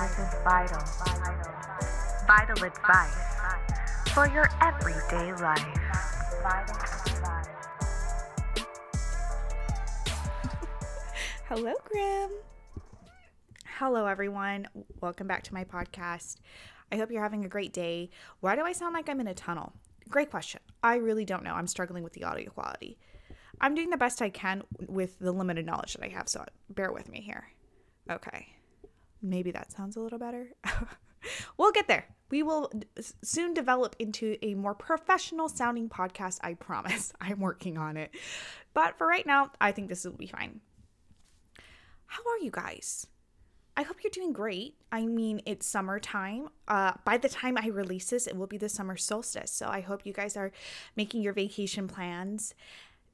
This is vital. Vital advice for your everyday life. Hello, Grim. Hello, everyone. Welcome back to my podcast. I hope you're having a great day. Why do I sound like I'm in a tunnel? Great question. I really don't know. I'm struggling with the audio quality. I'm doing the best I can with the limited knowledge that I have, so bear with me here. Okay. Maybe that sounds a little better. we'll get there. We will soon develop into a more professional sounding podcast, I promise. I'm working on it. But for right now, I think this will be fine. How are you guys? I hope you're doing great. I mean, it's summertime. Uh, by the time I release this, it will be the summer solstice. So I hope you guys are making your vacation plans,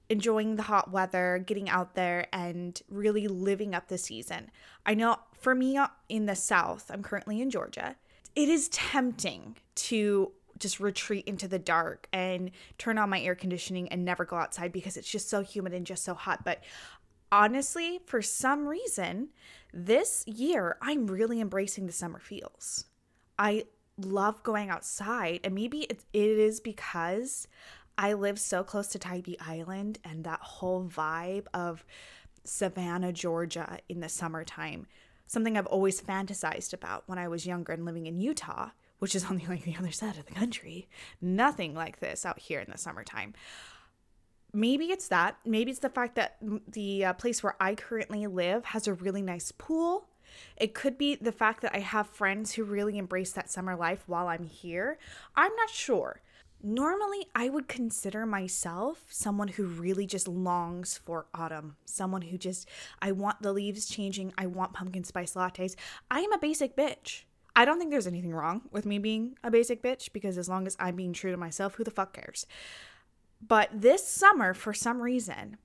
enjoying the hot weather, getting out there, and really living up the season. I know for me in the South, I'm currently in Georgia, it is tempting to just retreat into the dark and turn on my air conditioning and never go outside because it's just so humid and just so hot. But honestly, for some reason, this year I'm really embracing the summer feels. I love going outside, and maybe it, it is because I live so close to Tybee Island and that whole vibe of Savannah, Georgia in the summertime. Something I've always fantasized about when I was younger and living in Utah, which is on the, like, the other side of the country. Nothing like this out here in the summertime maybe it's that. Maybe it's the fact that the uh, place where I currently live has a really nice pool. It could be the fact that I have friends who really embrace that summer life while I'm here. I'm not sure. Normally, I would consider myself someone who really just longs for autumn. Someone who just, I want the leaves changing. I want pumpkin spice lattes. I am a basic bitch. I don't think there's anything wrong with me being a basic bitch because as long as I'm being true to myself, who the fuck cares? But this summer, for some reason,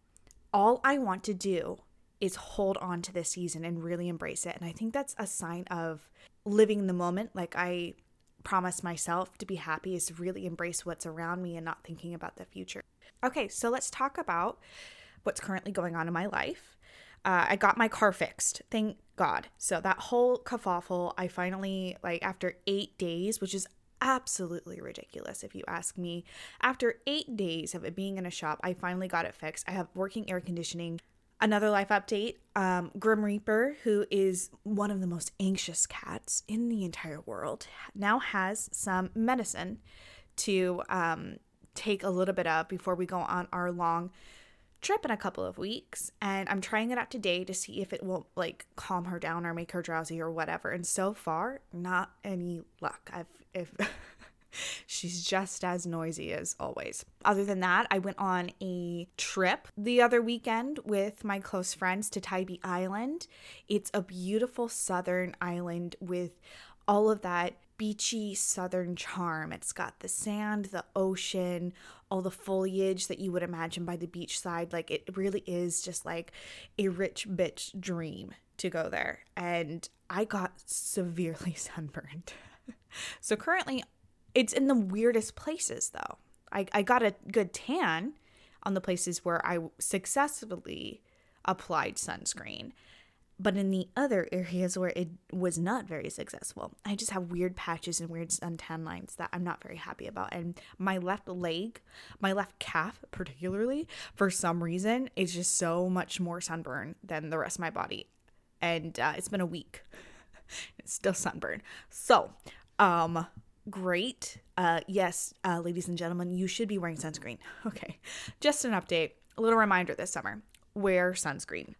all I want to do is hold on to this season and really embrace it. And I think that's a sign of living the moment. Like I promise myself to be happy is really embrace what's around me and not thinking about the future. Okay, so let's talk about what's currently going on in my life. Uh, I got my car fixed, thank God. So that whole kerfuffle, I finally like after eight days, which is absolutely ridiculous if you ask me. After eight days of it being in a shop, I finally got it fixed. I have working air conditioning. Another life update um, Grim Reaper, who is one of the most anxious cats in the entire world, now has some medicine to um, take a little bit of before we go on our long trip in a couple of weeks and I'm trying it out today to see if it will like calm her down or make her drowsy or whatever. And so far, not any luck. I've if she's just as noisy as always. Other than that, I went on a trip the other weekend with my close friends to Tybee Island. It's a beautiful southern island with all of that beachy southern charm. It's got the sand, the ocean, all the foliage that you would imagine by the beach side. Like it really is just like a rich bitch dream to go there. And I got severely sunburned. so currently, it's in the weirdest places though. I, I got a good tan on the places where I successfully applied sunscreen. But in the other areas where it was not very successful, I just have weird patches and weird suntan lines that I'm not very happy about. And my left leg, my left calf particularly, for some reason, is just so much more sunburn than the rest of my body. And uh, it's been a week. it's still sunburn. So, um, great. Uh, yes, uh, ladies and gentlemen, you should be wearing sunscreen. Okay, just an update, a little reminder this summer wear sunscreen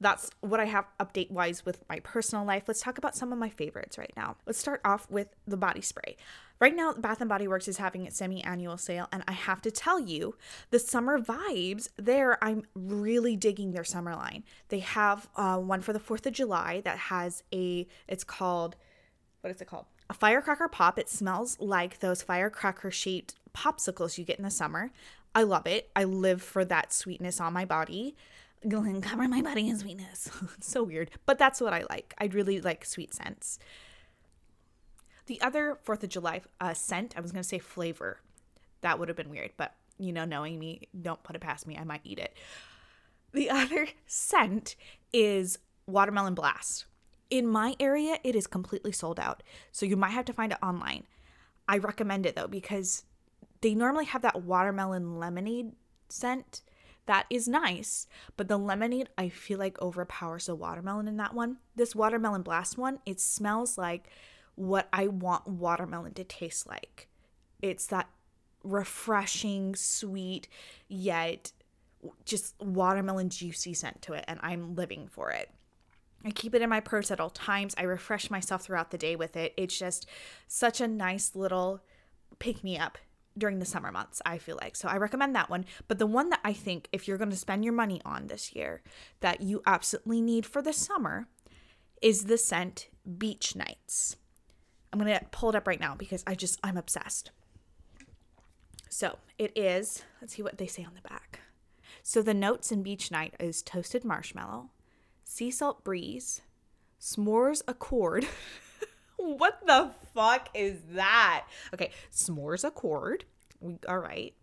that's what I have update wise with my personal life. Let's talk about some of my favorites right now. Let's start off with the body spray. Right now, Bath and Body Works is having its semi-annual sale, and I have to tell you, the summer vibes there. I'm really digging their summer line. They have uh, one for the Fourth of July that has a. It's called, what is it called? A firecracker pop. It smells like those firecracker shaped popsicles you get in the summer. I love it. I live for that sweetness on my body and cover my body in sweetness. so weird, but that's what I like. I really like sweet scents. The other Fourth of July uh, scent, I was gonna say flavor. That would have been weird, but you know, knowing me, don't put it past me. I might eat it. The other scent is watermelon blast. In my area, it is completely sold out. So you might have to find it online. I recommend it though because they normally have that watermelon lemonade scent. That is nice, but the lemonade I feel like overpowers the watermelon in that one. This watermelon blast one, it smells like what I want watermelon to taste like. It's that refreshing, sweet, yet just watermelon juicy scent to it, and I'm living for it. I keep it in my purse at all times. I refresh myself throughout the day with it. It's just such a nice little pick me up during the summer months, I feel like. So I recommend that one. But the one that I think, if you're going to spend your money on this year, that you absolutely need for the summer is the scent Beach Nights. I'm going to pull it up right now because I just, I'm obsessed. So it is, let's see what they say on the back. So the notes in Beach Night is toasted marshmallow, sea salt breeze, s'mores accord. what the fuck is that? Okay, s'mores accord. We, all right.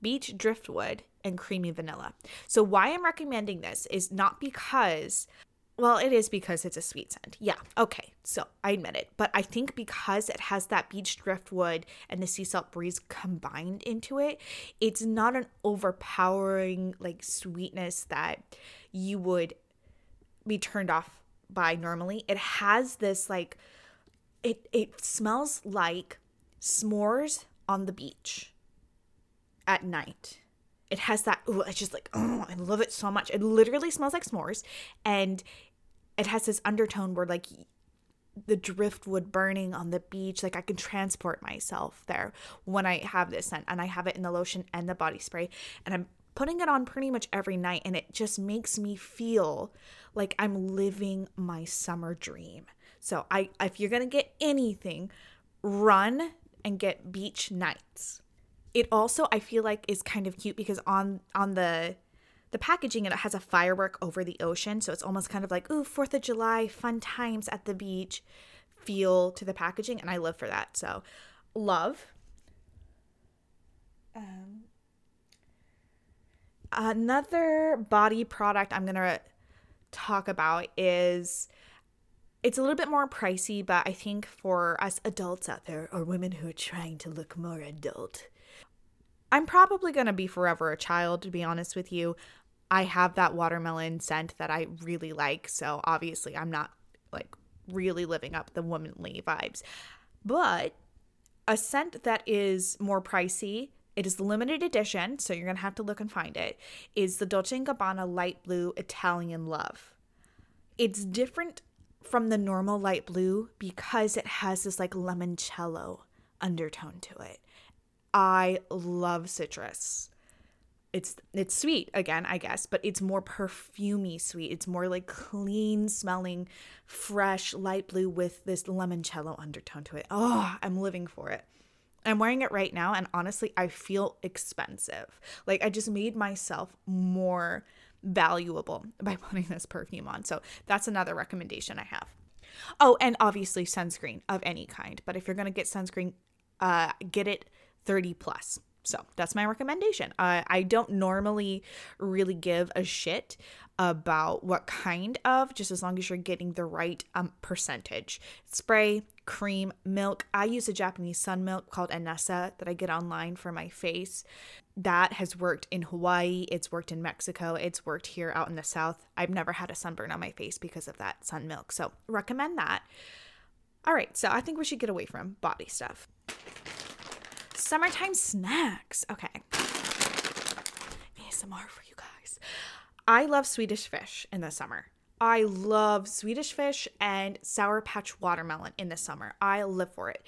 Beach driftwood and creamy vanilla. So why I'm recommending this is not because well, it is because it's a sweet scent. Yeah, okay, so I admit it. But I think because it has that beach driftwood and the sea salt breeze combined into it, it's not an overpowering like sweetness that you would be turned off by normally. It has this like it it smells like s'mores on the beach at night. It has that, ooh, it's just like, oh, I love it so much. It literally smells like s'mores. And it has this undertone where, like, the driftwood burning on the beach, like, I can transport myself there when I have this scent. And I have it in the lotion and the body spray. And I'm putting it on pretty much every night. And it just makes me feel like I'm living my summer dream. So, I, if you're to get anything, run and get beach nights it also I feel like is kind of cute because on on the the packaging it has a firework over the ocean, so it's almost kind of like ooh Fourth of July fun times at the beach feel to the packaging, and I live for that. So love. Um, another body product I'm gonna talk about is it's a little bit more pricey, but I think for us adults out there or women who are trying to look more adult, I'm probably going to be forever a child, to be honest with you. I have that watermelon scent that I really like. So obviously, I'm not like really living up the womanly vibes. But a scent that is more pricey, it is the limited edition, so you're going to have to look and find it, is the Dolce & Gabbana Light Blue Italian Love. It's different from the normal light blue because it has this like limoncello undertone to it. I love citrus. It's it's sweet again, I guess, but it's more perfumy sweet. It's more like clean smelling, fresh light blue with this limoncello undertone to it. Oh, I'm living for it. I'm wearing it right now and honestly, I feel expensive. Like I just made myself more valuable by putting this perfume on. So that's another recommendation I have. Oh, and obviously sunscreen of any kind. But if you're going to get sunscreen, uh, get it 30 plus. So that's my recommendation. Uh, I don't normally really give a shit about what kind of, just as long as you're getting the right um, percentage. Spray, cream, milk. I use a Japanese sun milk called Anessa that I get online for my face. That has worked in Hawaii, it's worked in Mexico, it's worked here out in the South. I've never had a sunburn on my face because of that sun milk. So recommend that. All right, so I think we should get away from body stuff. Summertime snacks. Okay. ASMR for you guys. I love Swedish fish in the summer. I love Swedish fish and Sour Patch watermelon in the summer. I live for it.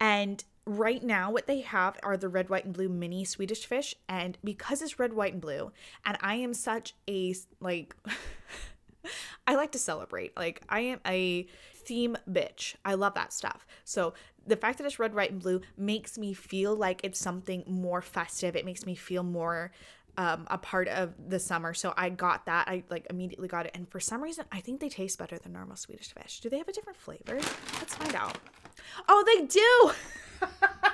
And right now, what they have are the red, white, and blue mini Swedish fish. And because it's red, white, and blue, and I am such a like, I like to celebrate. Like, I am a theme bitch. I love that stuff. So the fact that it's red, white, and blue makes me feel like it's something more festive. It makes me feel more um, a part of the summer. So I got that. I like immediately got it. And for some reason, I think they taste better than normal Swedish fish. Do they have a different flavor? Let's find out. Oh, they do.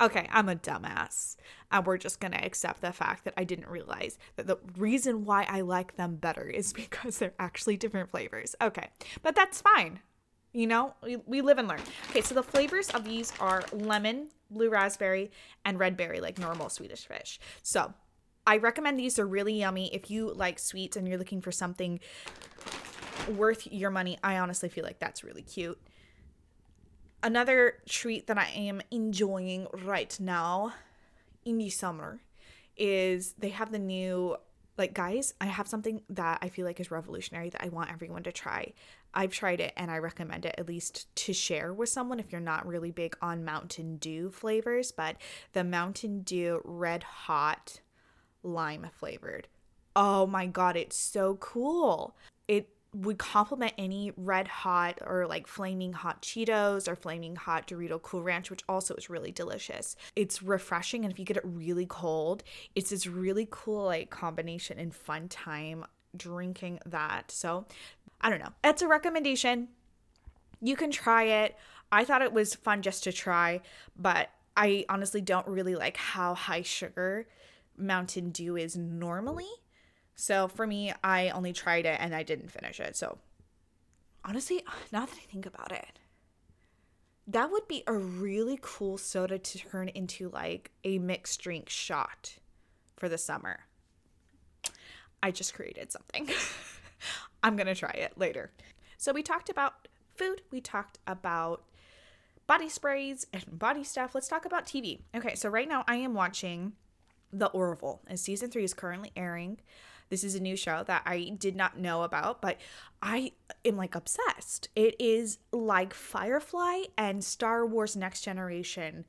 Okay, I'm a dumbass. And we're just going to accept the fact that I didn't realize that the reason why I like them better is because they're actually different flavors. Okay, but that's fine. You know, we, live and learn. Okay, so the flavors of these are lemon, blue raspberry, and red berry, like normal Swedish fish. So I recommend these. They're really yummy. If you like sweets and you're looking for something worth your money, I honestly feel like that's really cute. Another treat that I am enjoying right now in the summer is they have the new like guys i have something that i feel like is revolutionary that i want everyone to try. I've tried it and i recommend it at least to share with someone if you're not really big on mountain dew flavors but the mountain dew red hot lime flavored. Oh my god it's so cool. It would complement any red hot or like flaming hot Cheetos or flaming hot Dorito Cool Ranch, which also is really delicious. It's refreshing, and if you get it really cold, it's this really cool like combination and fun time drinking that. So I don't know. It's a recommendation. You can try it. I thought it was fun just to try, but I honestly don't really like how high sugar Mountain Dew is normally. So for me, I only tried it and I didn't finish it. So honestly, now that I think about it, that would be a really cool soda to turn into like a mixed drink shot for the summer. I just created something. I'm going to try it later. So we talked about food, we talked about body sprays and body stuff. Let's talk about TV. Okay, so right now I am watching The Orville, and season three is currently airing. This is a new show that I did not know about, but I am like obsessed. It is like Firefly and Star Wars Next Generation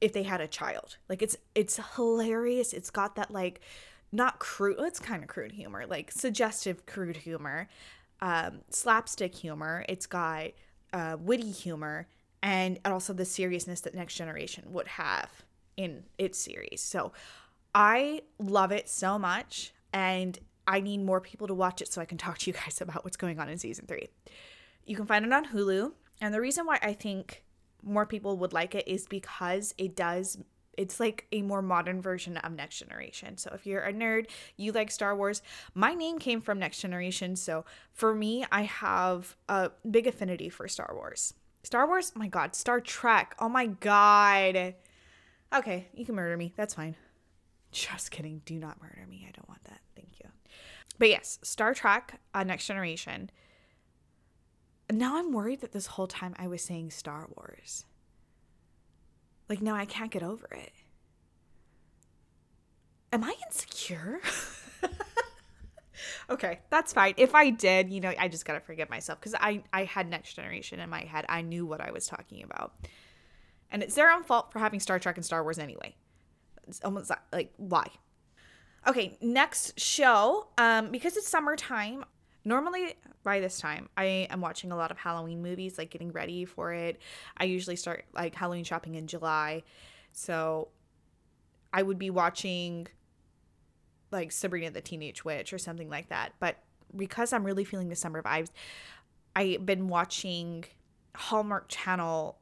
if they had a child. Like it's it's hilarious. It's got that like not crude, it's kind of crude humor, like suggestive crude humor, um, slapstick humor. It's got uh, witty humor and also the seriousness that Next Generation would have in its series. So I love it so much and I need more people to watch it so I can talk to you guys about what's going on in season three. You can find it on Hulu. And the reason why I think more people would like it is because it does it's like a more modern version of Next Generation. So if you're a nerd, you like Star Wars, my name came from Next Generation. So for me, I have a big affinity for Star Wars. Star Wars, my God, Star Trek, oh my God. Okay, you can murder me. That's fine. Just kidding. Do not murder me. I don't want that. But yes, Star Trek, uh, Next Generation. Now I'm worried that this whole time I was saying Star Wars. Like, now I can't get over it. Am I insecure? okay, that's fine. If I did, you know, I just gotta forgive myself because I I had Next Generation in my head. I knew what I was talking about, and it's their own fault for having Star Trek and Star Wars anyway. It's almost like why? Okay, next show. Um, because it's summertime. Normally by this time, I am watching a lot of Halloween movies, like getting ready for it. I usually start like Halloween shopping in July, so I would be watching like Sabrina the Teenage Witch or something like that. But because I'm really feeling the summer vibes, I've been watching Hallmark Channel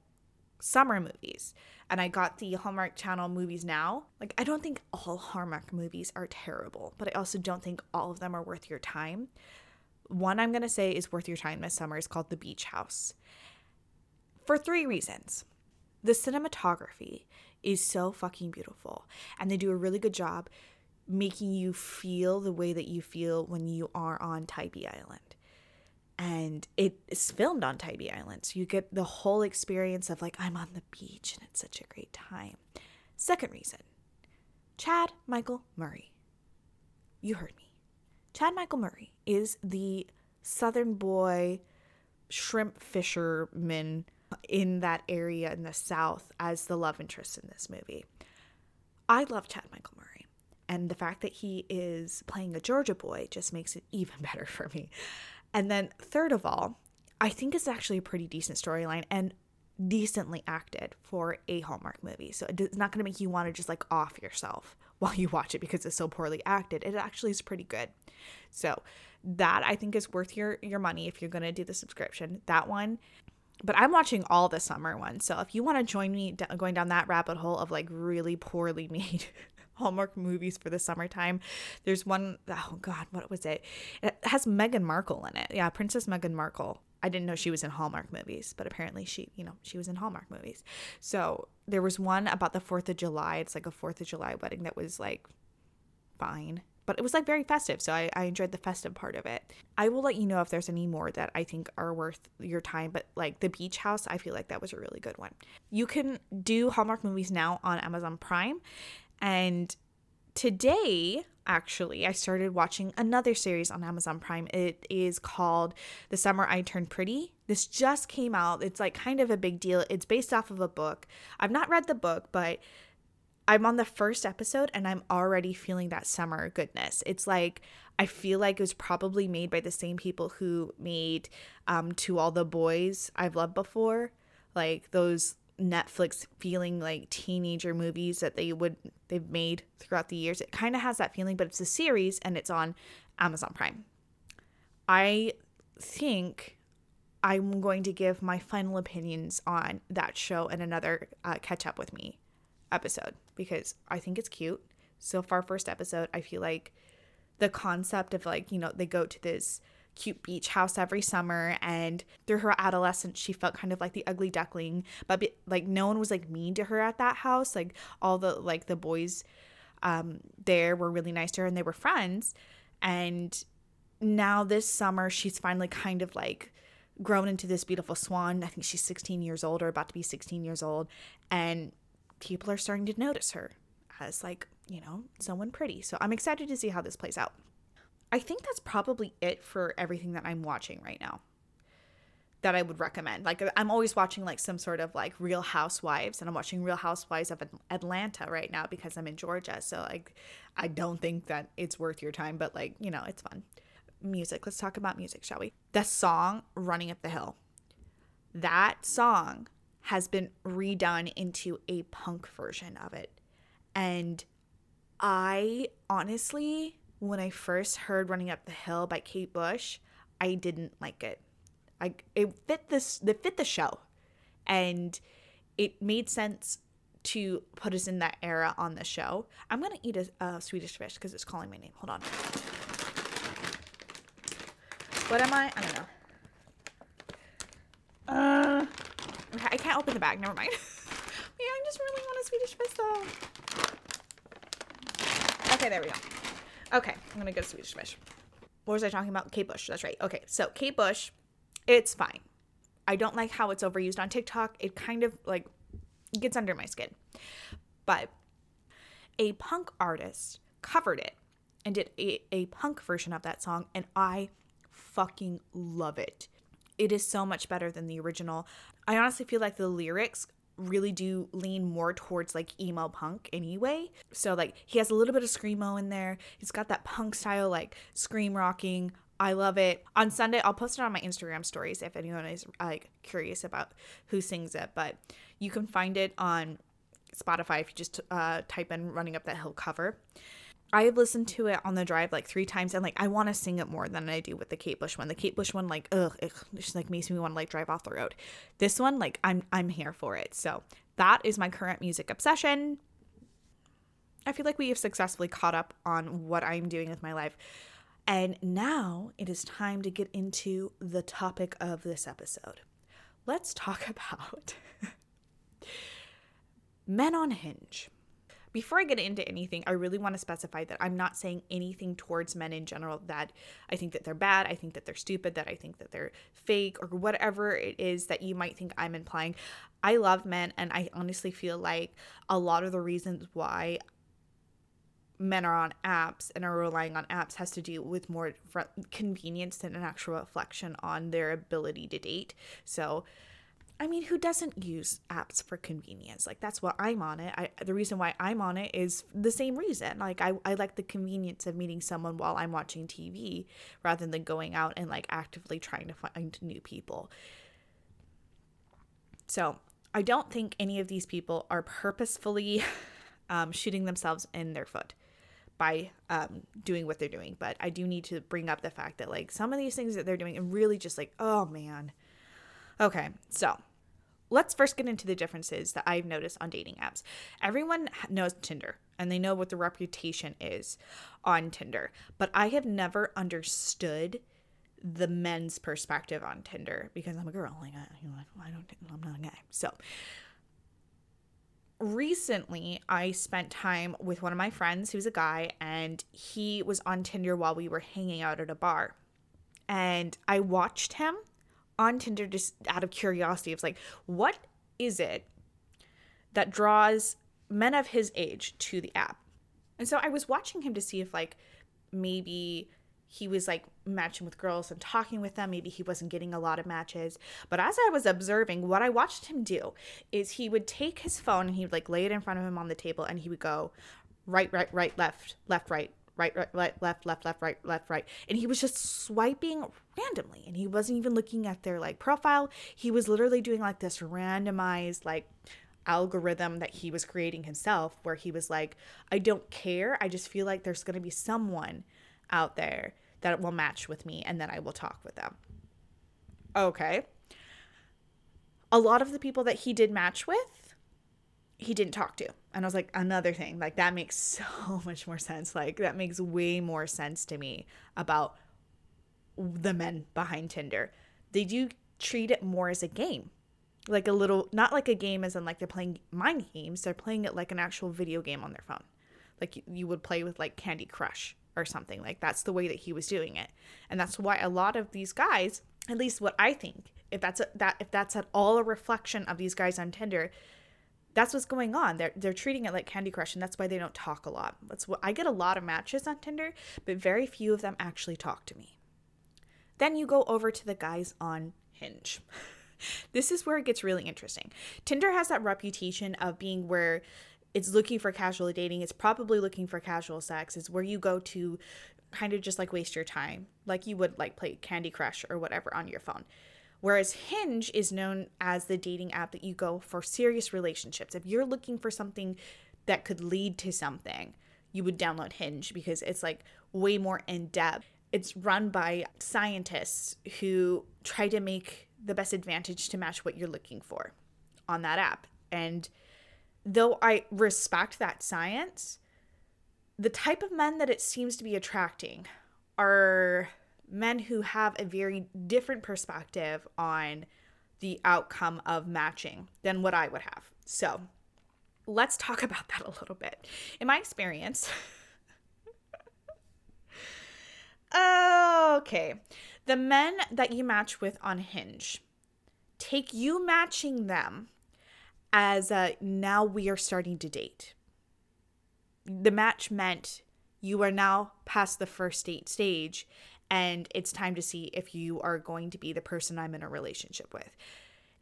summer movies and I got the Hallmark Channel movies now. Like, I don't think all Hallmark movies are terrible, but I also don't think all of them are worth your time. One I'm going to say is worth your time this summer is called The Beach House for three reasons. The cinematography is so fucking beautiful, and they do a really good job making you feel the way that you feel when you are on Tybee Island and it is filmed on Tybee Island. So you get the whole experience of like, I'm on the beach and it's such a great time. Second reason Chad Michael Murray. You heard me. Chad Michael Murray is the southern boy shrimp fisherman in that area in the south as the love interest in this movie. I love Chad Michael Murray. And the fact that he is playing a Georgia boy just makes it even better for me. And then, third of all, I think it's actually a pretty decent storyline and decently acted for a Hallmark movie. So it's not going to make you want to just like off yourself while you watch it because it's so poorly acted. It actually is pretty good. So that I think is worth your your money if you're going to do the subscription. That one but I'm watching all the summer ones. So if you want to join me going down that rabbit hole of like really poorly made Hallmark movies for the summertime, there's one oh god, what was it? It has Meghan Markle in it. Yeah, Princess Meghan Markle. I didn't know she was in Hallmark movies, but apparently she, you know, she was in Hallmark movies. So there was one about the 4th of July. It's like a 4th of July wedding that was like fine but it was like very festive so I, I enjoyed the festive part of it i will let you know if there's any more that i think are worth your time but like the beach house i feel like that was a really good one you can do hallmark movies now on amazon prime and today actually i started watching another series on amazon prime. It is called the summer i turned pretty. This just came out. It's like kind of a big deal. It's based off of a book. I've not read the book but I'm on the first episode and I'm already feeling that summer goodness. It's like I feel like it was probably made by the same people who made um, To All the Boys I've Loved Before, like those Netflix feeling like teenager movies that they would they've made throughout the years. It kind of has that feeling, but it's a series and it's on Amazon Prime. I think I'm going to give my final opinions on that show and another uh, catch up with me episode because I think it's cute. So far, first episode, I feel like the concept of like, you know, they go to this cute beach house every summer and through her adolescence she felt kind of like the ugly duckling. But like no one was like mean to her at that house. Like all the like the boys um there were really nice to her and they were friends. And now this summer she's finally kind of like grown into this beautiful swan. I think she's 16 years old or about to be 16 years old. And people are starting to notice her as like, you know, someone pretty. So I'm excited to see how this plays out. I think that's probably it for everything that I'm watching right now that I would recommend. Like I'm always watching like some sort of like Real Housewives and I'm watching Real Housewives of Atlanta right now because I'm in Georgia. So like I don't think that it's worth your time, but like, you know, it's fun. Music. Let's talk about music, shall we? The song Running Up the Hill. That song has been redone into a punk version of it. And I honestly, when I first heard Running Up the Hill by Kate Bush, I didn't like it. I it fit this it fit the show. And it made sense to put us in that era on the show. I'm gonna eat a, a Swedish fish because it's calling my name. Hold on. What am I? I don't know. Uh, Okay, I can't open the bag. Never mind. yeah, I just really want a Swedish fish though. Okay, there we go. Okay, I'm gonna go Swedish fish. What was I talking about? Kate Bush. That's right. Okay, so Kate Bush, it's fine. I don't like how it's overused on TikTok. It kind of like gets under my skin. But a punk artist covered it and did a, a punk version of that song, and I fucking love it. It is so much better than the original. I honestly feel like the lyrics really do lean more towards like emo punk anyway. So like he has a little bit of screamo in there. He's got that punk style like scream rocking. I love it. On Sunday, I'll post it on my Instagram stories if anyone is like curious about who sings it. But you can find it on Spotify if you just uh, type in "Running Up That Hill" cover. I have listened to it on the drive like three times, and like I want to sing it more than I do with the Kate Bush one. The Kate Bush one, like, ugh, it just like makes me want to like drive off the road. This one, like, I'm I'm here for it. So that is my current music obsession. I feel like we have successfully caught up on what I'm doing with my life. And now it is time to get into the topic of this episode. Let's talk about men on Hinge before I get into anything, I really want to specify that I'm not saying anything towards men in general that I think that they're bad, I think that they're stupid, that I think that they're fake, or whatever it is that you might think I'm implying. I love men, and I honestly feel like a lot of the reasons why men are on apps and are relying on apps has to do with more convenience than an actual reflection on their ability to date. So, I mean, who doesn't use apps for convenience? Like that's what I'm on it. I the reason why I'm on it is the same reason. Like I, I like the convenience of meeting someone while I'm watching TV rather than going out and like actively trying to find new people. So I don't think any of these people are purposefully um, shooting themselves in their foot by um, doing what they're doing. But I do need to bring up the fact that like some of these things that they're doing and really just like, oh man Okay, so let's first get into the differences that I've noticed on dating apps. Everyone knows Tinder and they know what the reputation is on Tinder, but I have never understood the men's perspective on Tinder because I'm a girl. Like I, you know, I don't, I'm not a guy. So recently, I spent time with one of my friends who's a guy, and he was on Tinder while we were hanging out at a bar, and I watched him on Tinder just out of curiosity. It's like, what is it that draws men of his age to the app? And so I was watching him to see if like maybe he was like matching with girls and talking with them. Maybe he wasn't getting a lot of matches. But as I was observing, what I watched him do is he would take his phone and he would like lay it in front of him on the table and he would go right, right, right, left, left, right, right, right, right, left, left, left, right, left, right. And he was just swiping randomly. And he wasn't even looking at their like profile. He was literally doing like this randomized like algorithm that he was creating himself where he was like, I don't care. I just feel like there's gonna be someone out there that will match with me and then I will talk with them. Okay. A lot of the people that he did match with, he didn't talk to. And I was like, another thing, like that makes so much more sense. Like that makes way more sense to me about the men behind Tinder. They do treat it more as a game. Like a little, not like a game as in like they're playing mind games, they're playing it like an actual video game on their phone. Like you would play with like Candy Crush or something. Like that's the way that he was doing it. And that's why a lot of these guys, at least what I think, if that's a, that if that's at all a reflection of these guys on Tinder, that's what's going on. They're they're treating it like Candy Crush, and that's why they don't talk a lot. That's what I get a lot of matches on Tinder, but very few of them actually talk to me. Then you go over to the guys on Hinge. this is where it gets really interesting. Tinder has that reputation of being where it's looking for casual dating. It's probably looking for casual sex. It's where you go to kind of just like waste your time, like you would like play Candy Crush or whatever on your phone. Whereas Hinge is known as the dating app that you go for serious relationships. If you're looking for something that could lead to something, you would download Hinge because it's like way more in depth. It's run by scientists who try to make the best advantage to match what you're looking for on that app. And though I respect that science, the type of men that it seems to be attracting are men who have a very different perspective on the outcome of matching than what I would have. So, let's talk about that a little bit. In my experience, okay, the men that you match with on Hinge take you matching them as uh, now we are starting to date. The match meant you are now past the first date stage and it's time to see if you are going to be the person I'm in a relationship with.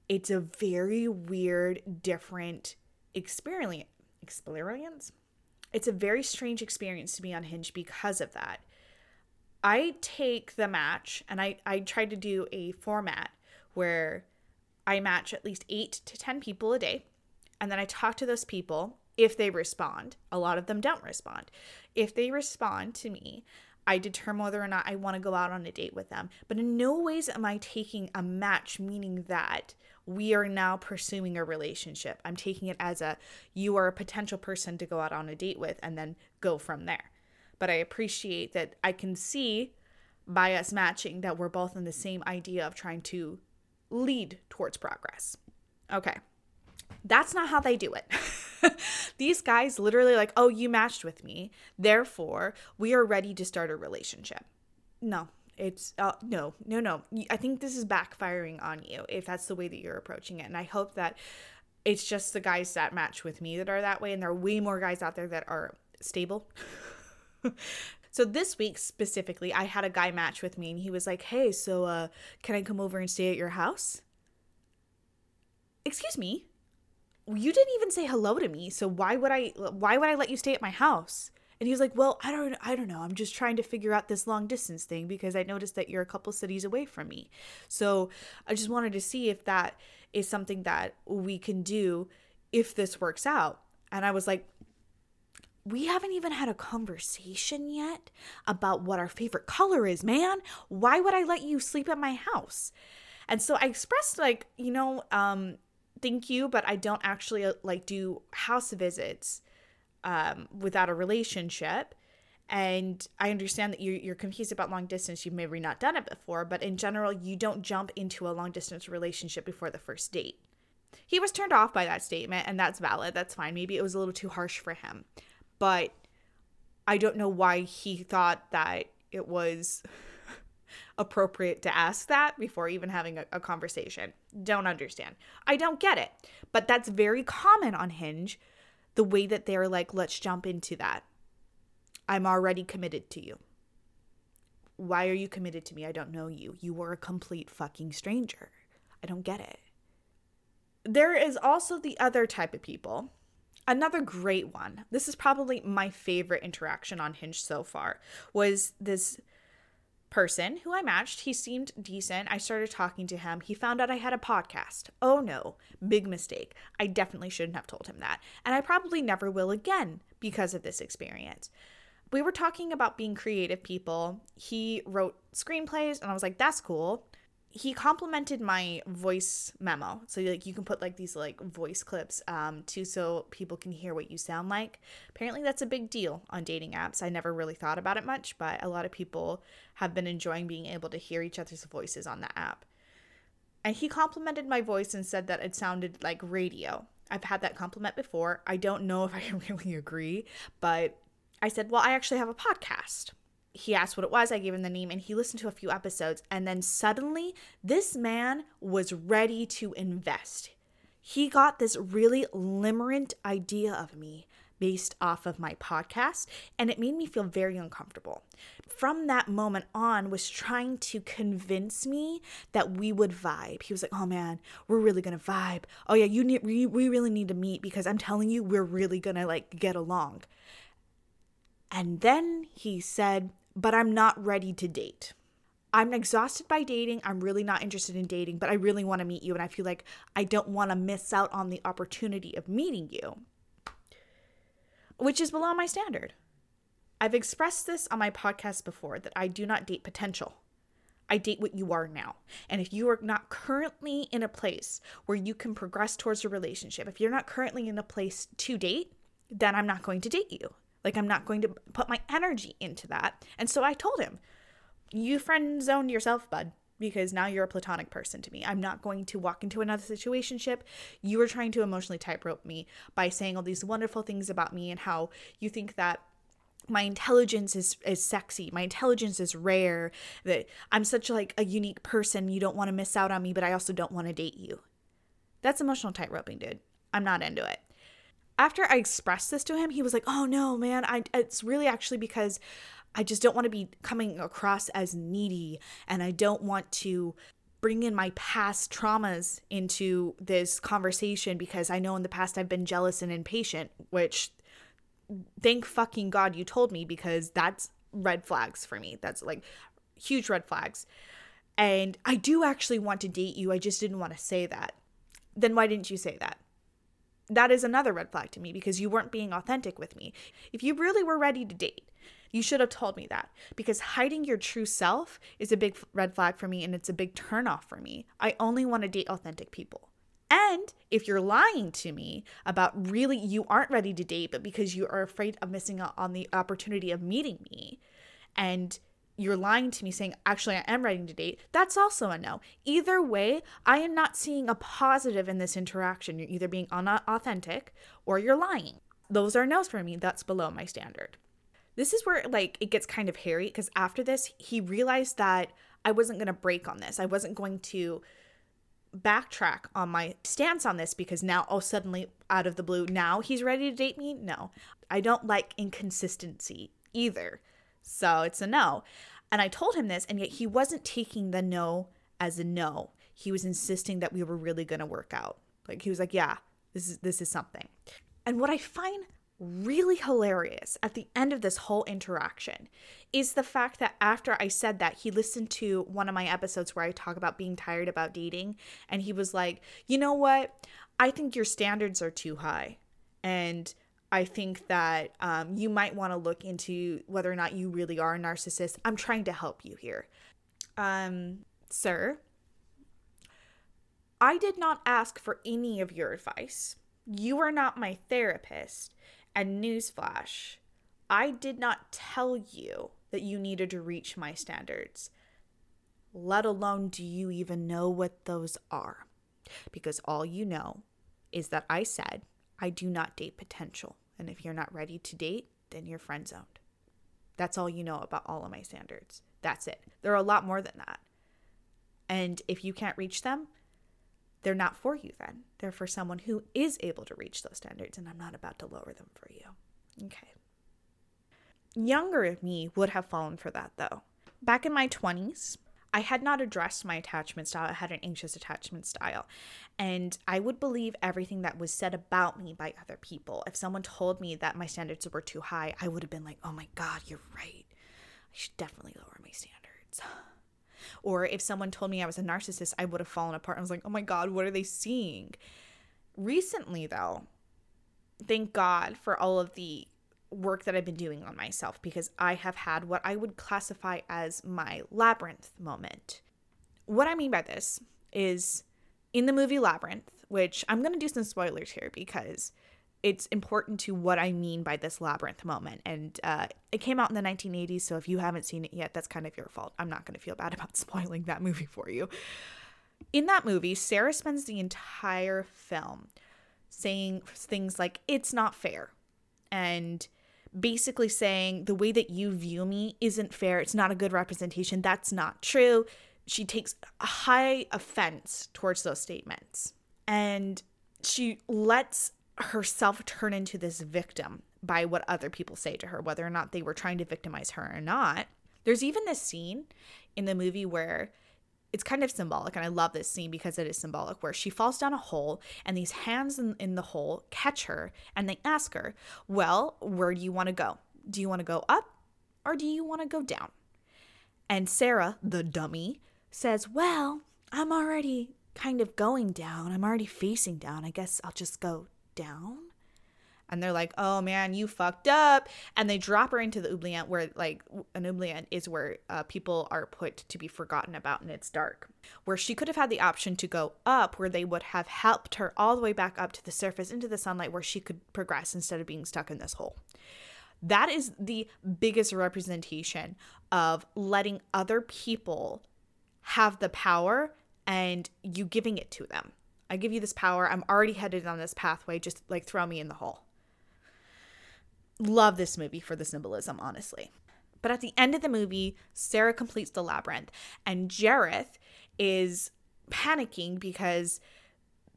It's a very weird, different experience. Experience? It's a very strange experience to be on Hinge because of that. I take the match and I, I try to do a format where I match at least eight to 10 people a day. And then I talk to those people if they respond. A lot of them don't respond. If they respond to me, I determine whether or not I want to go out on a date with them. But in no ways am I taking a match, meaning that we are now pursuing a relationship. I'm taking it as a you are a potential person to go out on a date with and then go from there. But I appreciate that I can see by us matching that we're both in the same idea of trying to lead towards progress. Okay. That's not how they do it. These guys literally like, "Oh, you matched with me. Therefore, we are ready to start a relationship." No, it's uh, no, no, no. I think this is backfiring on you if that's the way that you're approaching it. And I hope that it's just the guys that match with me that are that way and there are way more guys out there that are stable. So this week specifically, I had a guy match with me and he was like, "Hey, so uh can I come over and stay at your house?" Excuse me. You didn't even say hello to me. So why would I why would I let you stay at my house? And he was like, "Well, I don't I don't know. I'm just trying to figure out this long distance thing because I noticed that you're a couple cities away from me. So, I just wanted to see if that is something that we can do if this works out." And I was like, we haven't even had a conversation yet about what our favorite color is, man. Why would I let you sleep at my house? And so I expressed like, you know, um thank you, but I don't actually uh, like do house visits um without a relationship. And I understand that you're, you're confused about long distance. You've maybe not done it before, but in general, you don't jump into a long distance relationship before the first date. He was turned off by that statement, and that's valid. That's fine. Maybe it was a little too harsh for him. But I don't know why he thought that it was appropriate to ask that before even having a, a, conversation. Don't understand. I don't get it. But that's very common on Hinge, the way that they're like, let's jump into that. I'm already committed to you. Why are you committed to me? I don't know you. You were a complete fucking stranger. I don't get it. There is also the other type of people. Another great one. This is probably my favorite interaction on Hinge so far. Was this person who I matched. He seemed decent. I started talking to him. He found out I had a podcast. Oh no, big mistake. I definitely shouldn't have told him that. And I probably never will again because of this experience we were talking about being creative people. He wrote screenplays, and I was like, that's cool. He complimented my voice memo. So like you can put like these like voice clips um too so people can hear what you sound like. Apparently that's a big deal on dating apps. I never really thought about it much, but a lot of people have been enjoying being able to hear each other's voices on the app. And he complimented my voice and said that it sounded like radio. I've had that compliment before. I don't know if I really agree, but I said, Well, I actually have a podcast. He asked what it was. I gave him the name and he listened to a few episodes. And then suddenly, this man was ready to invest. He got this really limerent idea of me based off of my podcast and it made me feel very uncomfortable from that moment on was trying to convince me that we would vibe he was like oh man we're really gonna vibe oh yeah you need we, we really need to meet because i'm telling you we're really gonna like get along and then he said, But I'm not ready to date. I'm exhausted by dating. I'm really not interested in dating, but I really want to meet you. And I feel like I don't want to miss out on the opportunity of meeting you, which is below my standard. I've expressed this on my podcast before that I do not date potential. I date what you are now. And if you are not currently in a place where you can progress towards a relationship, if you're not currently in a place to date, then I'm not going to date you. Like, I'm not going to put my energy into that. And so I told him, You friend zoned yourself, bud, because now you're a platonic person to me. I'm not going to walk into another situationship. You were trying to emotionally tightrope me by saying all these wonderful things about me and how you think that my intelligence is is sexy my intelligence is rare that i'm such like a unique person you don't want to miss out on me but i also don't want to date you that's emotional tightroping dude i'm not into it after I expressed this to him, he was like, "Oh no, man, I it's really actually because I just don't want to be coming across as needy and I don't want to bring in my past traumas into this conversation because I know in the past I've been jealous and impatient, which thank fucking God you told me because that's red flags for me. That's like huge red flags. And I do actually want to date you. I just didn't want to say that. Then why didn't you say that? That is another red flag to me because you weren't being authentic with me. If you really were ready to date, you should have told me that because hiding your true self is a big red flag for me and it's a big turnoff for me. I only want to date authentic people. And if you're lying to me about really you aren't ready to date, but because you are afraid of missing out on the opportunity of meeting me, and you're lying to me saying, actually, I am ready to date, that's also a no. Either way, I am not seeing a positive in this interaction. You're either being unauthentic or you're lying. Those are no's for me. That's below my standard. This is where like it gets kind of hairy because after this, he realized that I wasn't going to break on this. I wasn't going to backtrack on my stance on this because now, oh, suddenly out of the blue, now he's ready to date me? No. I don't like inconsistency either. So it's a no. And I told him this, and yet he wasn't taking the no as a no. He was insisting that we were really going to work out. Like he was like, "Yeah, this is this is something." And what I find really hilarious at the end of this whole interaction is the fact that after I said that, he listened to one of my episodes where I talk about being tired about dating, and he was like, "You know what? I think your standards are too high." And I think that um, you might want to look into whether or not you really are a narcissist. I'm trying to help you here. Um, sir, I did not ask for any of your advice. You are not my therapist. And newsflash, I did not tell you that you needed to reach my standards, let alone do you even know what those are. Because all you know is that I said I do not date potential. And if you're not ready to date, then you're friend zoned. That's all you know about all of my standards. That's it. There are a lot more than that. And if you can't reach them, they're not for you then. They're for someone who is able to reach those standards, and I'm not about to lower them for you. Okay. Younger me would have fallen for that though. Back in my 20s, I had not addressed my attachment style. I had an anxious attachment style. And I would believe everything that was said about me by other people. If someone told me that my standards were too high, I would have been like, oh my God, you're right. I should definitely lower my standards. Or if someone told me I was a narcissist, I would have fallen apart. I was like, oh my God, what are they seeing? Recently, though, thank God for all of the work that I've been doing on myself because I have had what I would classify as my labyrinth moment. What I mean by this is in the movie Labyrinth, which I'm going to do some spoilers here because it's important to what I mean by this labyrinth moment. And uh, it came out in the 1980s, so if you haven't seen it yet, that's kind of your fault. I'm not going to feel bad about spoiling that movie for you. In that movie, Sarah spends the entire film saying things like, it's not fair. And basically saying the way that you view me isn't fair. It's not a good representation. That's not true. She takes high offense towards those statements. And she lets herself turn into this victim by what other people say to her, whether or not they were trying to victimize her or not. There's even this scene in the movie where it's kind of symbolic and i love this scene because it is symbolic where she falls down a hole and these hands in, in the hole catch her and they ask her well where do you want to go? Do you want to go up or do you want to go down? And sarah the dummy says well i'm already kind of going down. I'm already facing down. I guess i'll just go down and they're like, "Oh man, you fucked up," and they drop her into the oubliette, where like an oubliette is where uh, people are put to be forgotten about, and it's dark. Where she could have had the option to go up, where they would have helped her all the way back up to the surface into the sunlight, where she could progress instead of being stuck in this hole. That is the biggest representation of letting other people have the power and you giving it to them. I give you this power. I'm already headed on this pathway. Just like throw me in the hole love this movie for the symbolism, honestly. But at the end of the movie, Sarah completes the labyrinth, and Jareth is panicking because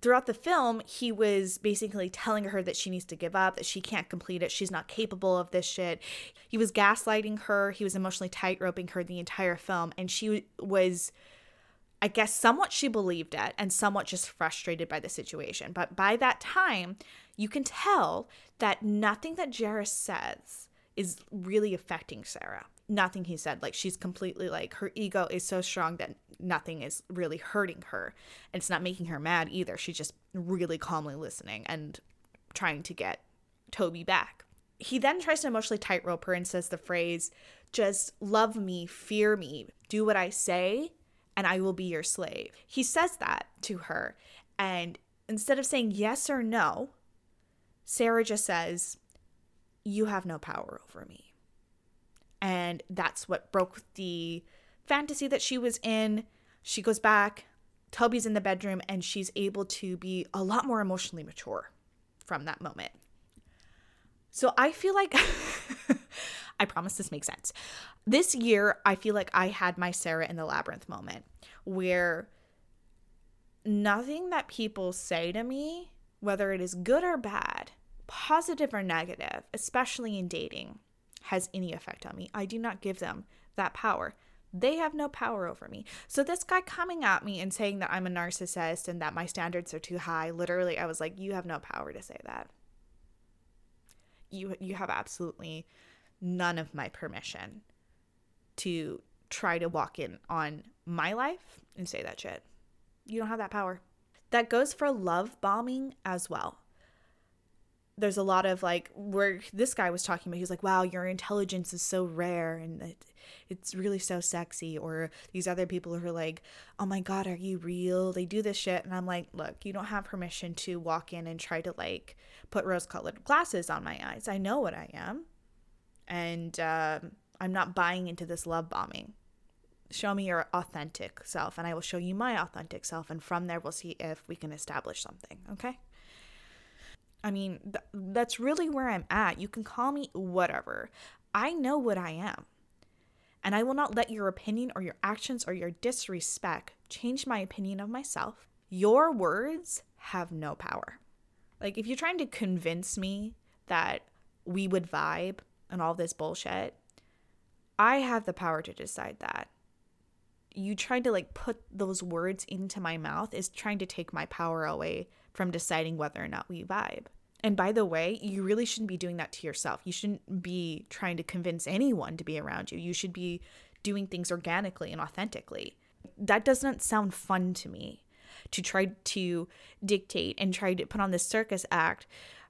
throughout the film, he was basically telling her that she needs to give up, that she can't complete it, she's not capable of this shit. He was gaslighting her, he was emotionally tightroping her the entire film, and she was. I guess somewhat she believed it and somewhat just frustrated by the situation. But by that time, you can tell that nothing that Jareth says is really affecting Sarah. Nothing he said. Like she's completely like her ego is so strong that nothing is really hurting her. And it's not making her mad either. She's just really calmly listening and trying to get Toby back. He then tries to emotionally tightrope her and says the phrase, just love me, fear me, do what I say, and I will be your slave. He says that to her. And instead of saying yes or no, Sarah just says, You have no power over me. And that's what broke the fantasy that she was in. She goes back, Toby's in the bedroom, and she's able to be a lot more emotionally mature from that moment. So I feel like, I promise this makes sense. This year, I feel like I had my Sarah in the Labyrinth moment where nothing that people say to me, whether it is good or bad, positive or negative, especially in dating, has any effect on me. I do not give them that power. They have no power over me. So this guy coming at me and saying that I'm a narcissist and that my standards are too high, literally I was like, you have no power to say that. You you have absolutely none of my permission to try to walk in on my life and say that shit. You don't have that power. That goes for love bombing as well. There's a lot of like where this guy was talking about he's like wow your intelligence is so rare and it, it's really so sexy or these other people who are like oh my god are you real? They do this shit and i'm like look you don't have permission to walk in and try to like put rose colored glasses on my eyes. I know what i am. And um, i'm not buying into this love bombing show me your authentic self and i will show you my authentic self and from there we'll see if we can establish something okay I mean, th- that's really where I'm at. You can call me whatever. I know what I am. And I will not let your opinion or your actions or your disrespect change my opinion of myself. Your words have no power. Like, if you're trying to convince me that we would vibe and all this bullshit, I have the power to decide that. You trying to like put those words into my mouth is trying to take my power away from deciding whether or not we vibe. And by the way, you really shouldn't be doing that to yourself. You shouldn't be trying to convince anyone to be around you. You should be doing things organically and authentically. That doesn't sound fun to me to try to dictate and try to put on this circus act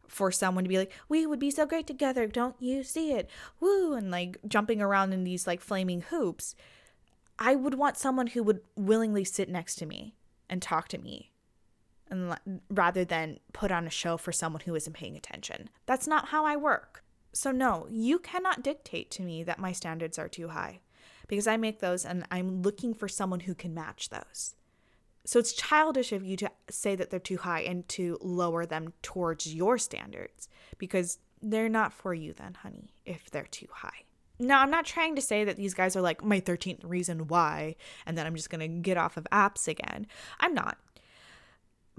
for someone to be like, we would be so great together. Don't you see it? Woo! And like jumping around in these like flaming hoops. I would want someone who would willingly sit next to me and talk to me and rather than put on a show for someone who isn't paying attention. That's not how I work. So no, you cannot dictate to me that my standards are too high because I make those and I'm looking for someone who can match those. So it's childish of you to say that they're too high and to lower them towards your standards because they're not for you then, honey, if they're too high. Now, I'm not trying to say that these guys are like my 13th reason why and then I'm just going to get off of apps again. I'm not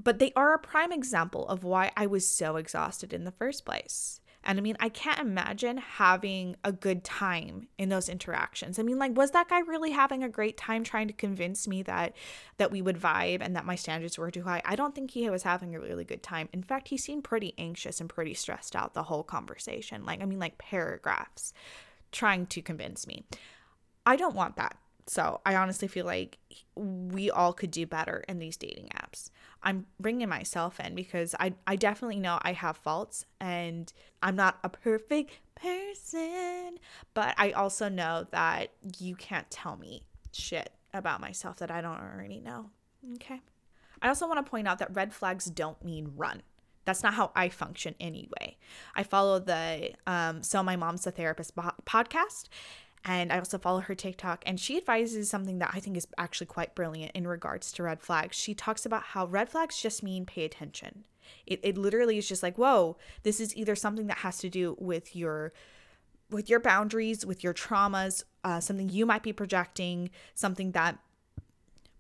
but they are a prime example of why I was so exhausted in the first place. And I mean, I can't imagine having a good time in those interactions. I mean, like was that guy really having a great time trying to convince me that that we would vibe and that my standards were too high? I don't think he was having a really good time. In fact, he seemed pretty anxious and pretty stressed out the whole conversation. Like I mean, like paragraphs trying to convince me. I don't want that. So, I honestly feel like we all could do better in these dating apps. I'm bringing myself in because I, I definitely know I have faults and I'm not a perfect person, but I also know that you can't tell me shit about myself that I don't already know. Okay. I also want to point out that red flags don't mean run. That's not how I function anyway. I follow the um, So My Mom's a Therapist podcast, and I also follow her TikTok, and she advises something that I think is actually quite brilliant in regards to red flags. She talks about how red flags just mean pay attention. It, it literally is just like, whoa, this is either something that has to do with your with your boundaries, with your traumas, uh, something you might be projecting, something that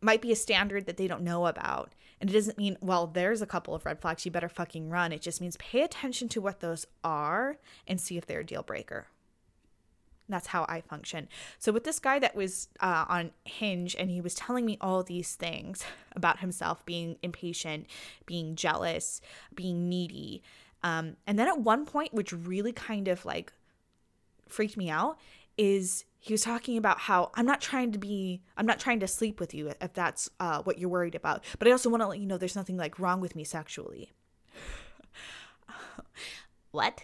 might be a standard that they don't know about. And it doesn't mean, well, there's a couple of red flags, you better fucking run. It just means pay attention to what those are and see if they're a deal breaker. That's how I function. So, with this guy that was uh, on Hinge and he was telling me all these things about himself being impatient, being jealous, being needy. Um, and then at one point, which really kind of like freaked me out, is he was talking about how I'm not trying to be, I'm not trying to sleep with you if that's uh, what you're worried about. But I also want to let you know there's nothing like wrong with me sexually. what?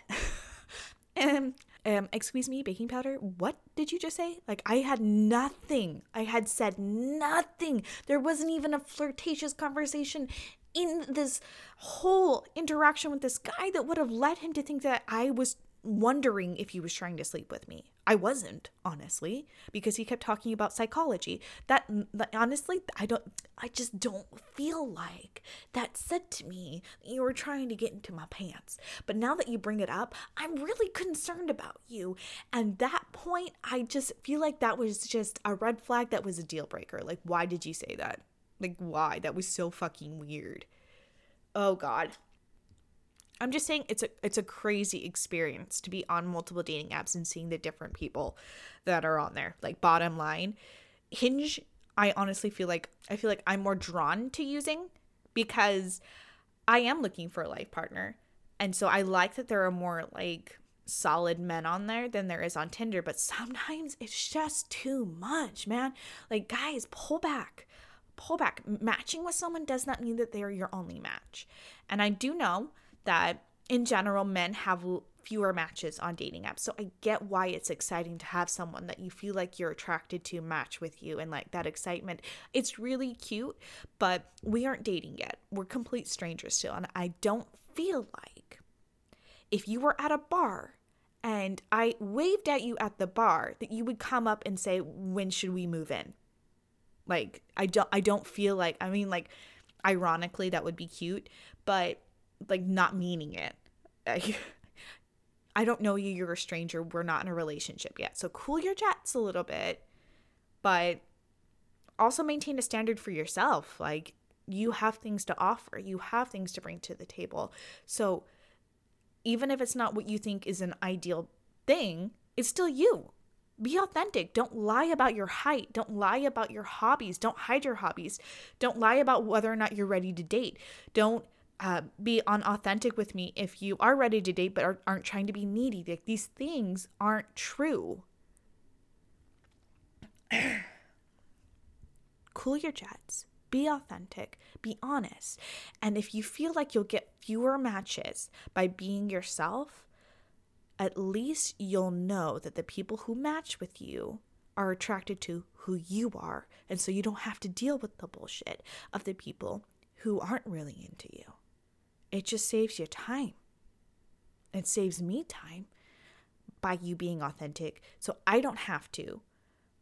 and um, excuse me, baking powder, what did you just say? Like, I had nothing. I had said nothing. There wasn't even a flirtatious conversation in this whole interaction with this guy that would have led him to think that I was wondering if he was trying to sleep with me. I wasn't, honestly, because he kept talking about psychology. That, honestly, I don't I just don't feel like that said to me you were trying to get into my pants. But now that you bring it up, I'm really concerned about you. And that point, I just feel like that was just a red flag that was a deal breaker. Like why did you say that? Like why? That was so fucking weird. Oh god. I'm just saying it's a it's a crazy experience to be on multiple dating apps and seeing the different people that are on there. Like bottom line, Hinge, I honestly feel like I feel like I'm more drawn to using because I am looking for a life partner. And so I like that there are more like solid men on there than there is on Tinder, but sometimes it's just too much, man. Like guys, pull back. Pull back. Matching with someone does not mean that they are your only match. And I do know that in general, men have fewer matches on dating apps. So I get why it's exciting to have someone that you feel like you're attracted to match with you and like that excitement. It's really cute, but we aren't dating yet. We're complete strangers still. And I don't feel like if you were at a bar and I waved at you at the bar that you would come up and say, "When should we move in?" Like I don't I don't feel like I mean like ironically that would be cute, but like not meaning it. I don't know you, you're a stranger, we're not in a relationship yet. So cool your jets a little bit, but also maintain a standard for yourself. Like you have things to offer, you have things to bring to the table. So even if it's not what you think is an ideal thing, it's still you. Be authentic. Don't lie about your height. Don't lie about your hobbies. Don't hide your hobbies. Don't lie about whether or not you're ready to date. Don't uh, be unauthentic with me if you are ready to date but are, aren't trying to be needy. Like these things aren't true. cool your jets. Be authentic. Be honest. And if you feel like you'll get fewer matches by being yourself, at least you'll know that the people who match with you are attracted to who you are. And so you don't have to deal with the bullshit of the people who aren't really into you. It just saves you time. It saves me time by you being authentic. So I don't have to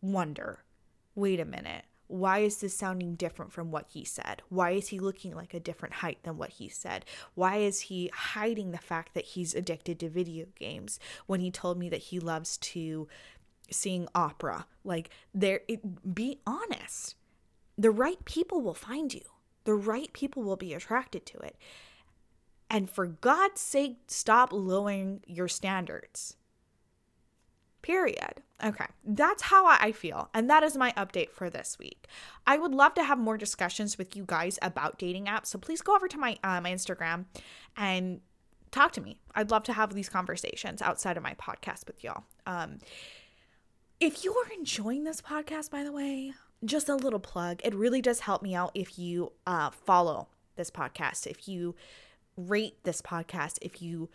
wonder wait a minute, why is this sounding different from what he said? Why is he looking like a different height than what he said? Why is he hiding the fact that he's addicted to video games when he told me that he loves to sing opera? Like there it, be honest. The right people will find you. The right people will be attracted to it. And for God's sake, stop lowering your standards. Period. Okay, that's how I feel. And that is my update for this week. I would love to have more discussions with you guys about dating apps. So please go over to my, uh, my Instagram and talk to me. I'd love to have these conversations outside of my podcast with y'all. Um, if you are enjoying this podcast, by the way, just a little plug. It really does help me out if you uh, follow this podcast, if you rate this podcast if you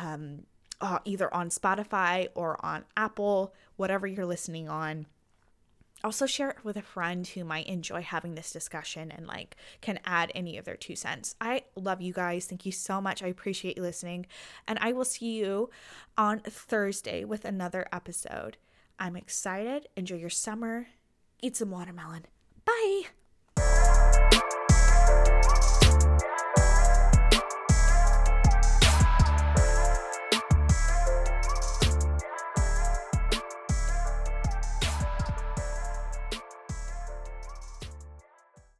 um, uh, either on Spotify or on Apple, whatever you're listening on. Also, share it with a friend who might enjoy having this discussion and like can add any of their two cents. I love you guys. Thank you so much. I appreciate you listening. And I will see you on Thursday with another episode. I'm excited. Enjoy your summer. Eat some watermelon. Bye.